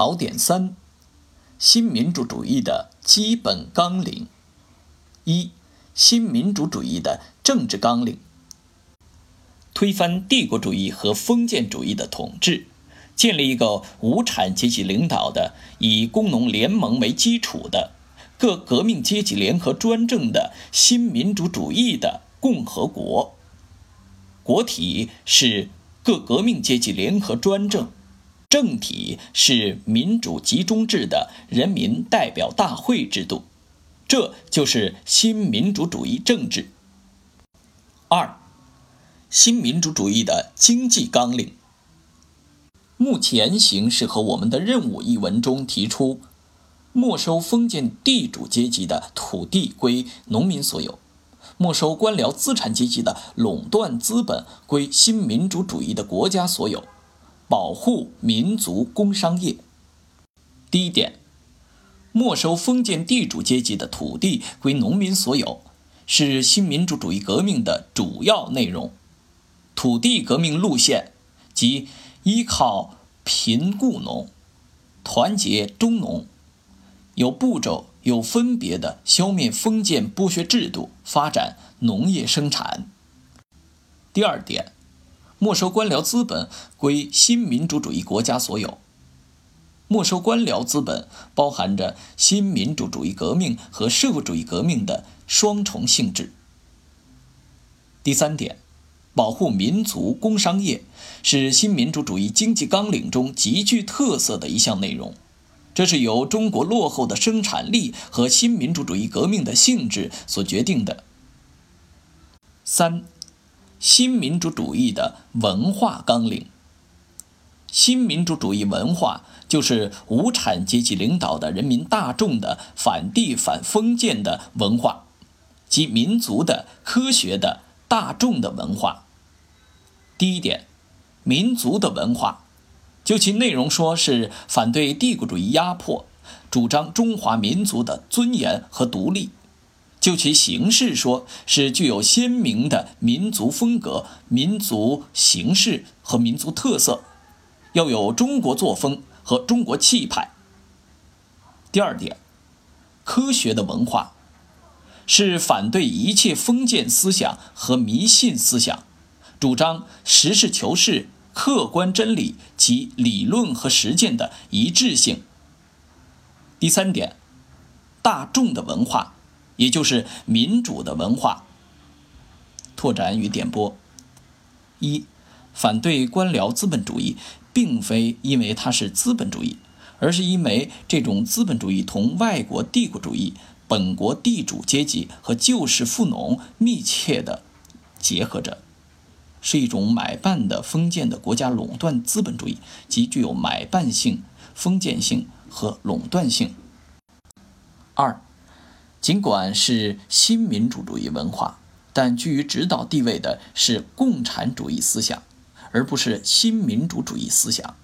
考点三：新民主主义的基本纲领。一、新民主主义的政治纲领：推翻帝国主义和封建主义的统治，建立一个无产阶级领导的、以工农联盟为基础的、各革命阶级联合专政的新民主主义的共和国。国体是各革命阶级联合专政。政体是民主集中制的人民代表大会制度，这就是新民主主义政治。二，新民主主义的经济纲领。目前形势和我们的任务一文中提出，没收封建地主阶级的土地归农民所有，没收官僚资产阶级的垄断资本归新民主主义的国家所有。保护民族工商业。第一点，没收封建地主阶级的土地归农民所有，是新民主主义革命的主要内容。土地革命路线即依靠贫雇农，团结中农，有步骤、有分别的消灭封建剥削制度，发展农业生产。第二点。没收官僚资本归新民主主义国家所有。没收官僚资本包含着新民主主义革命和社会主义革命的双重性质。第三点，保护民族工商业是新民主主义经济纲领中极具特色的一项内容，这是由中国落后的生产力和新民主主义革命的性质所决定的。三。新民主主义的文化纲领。新民主主义文化就是无产阶级领导的人民大众的反帝反封建的文化，即民族的、科学的、大众的文化。第一点，民族的文化，就其内容说是反对帝国主义压迫，主张中华民族的尊严和独立。就其形式说，是具有鲜明的民族风格、民族形式和民族特色，要有中国作风和中国气派。第二点，科学的文化，是反对一切封建思想和迷信思想，主张实事求是、客观真理及理论和实践的一致性。第三点，大众的文化。也就是民主的文化。拓展与点拨：一、反对官僚资本主义，并非因为它是资本主义，而是因为这种资本主义同外国帝国主义、本国地主阶级和旧式富农密切的结合着，是一种买办的封建的国家垄断资本主义，即具有买办性、封建性和垄断性。尽管是新民主主义文化，但居于指导地位的是共产主义思想，而不是新民主主义思想。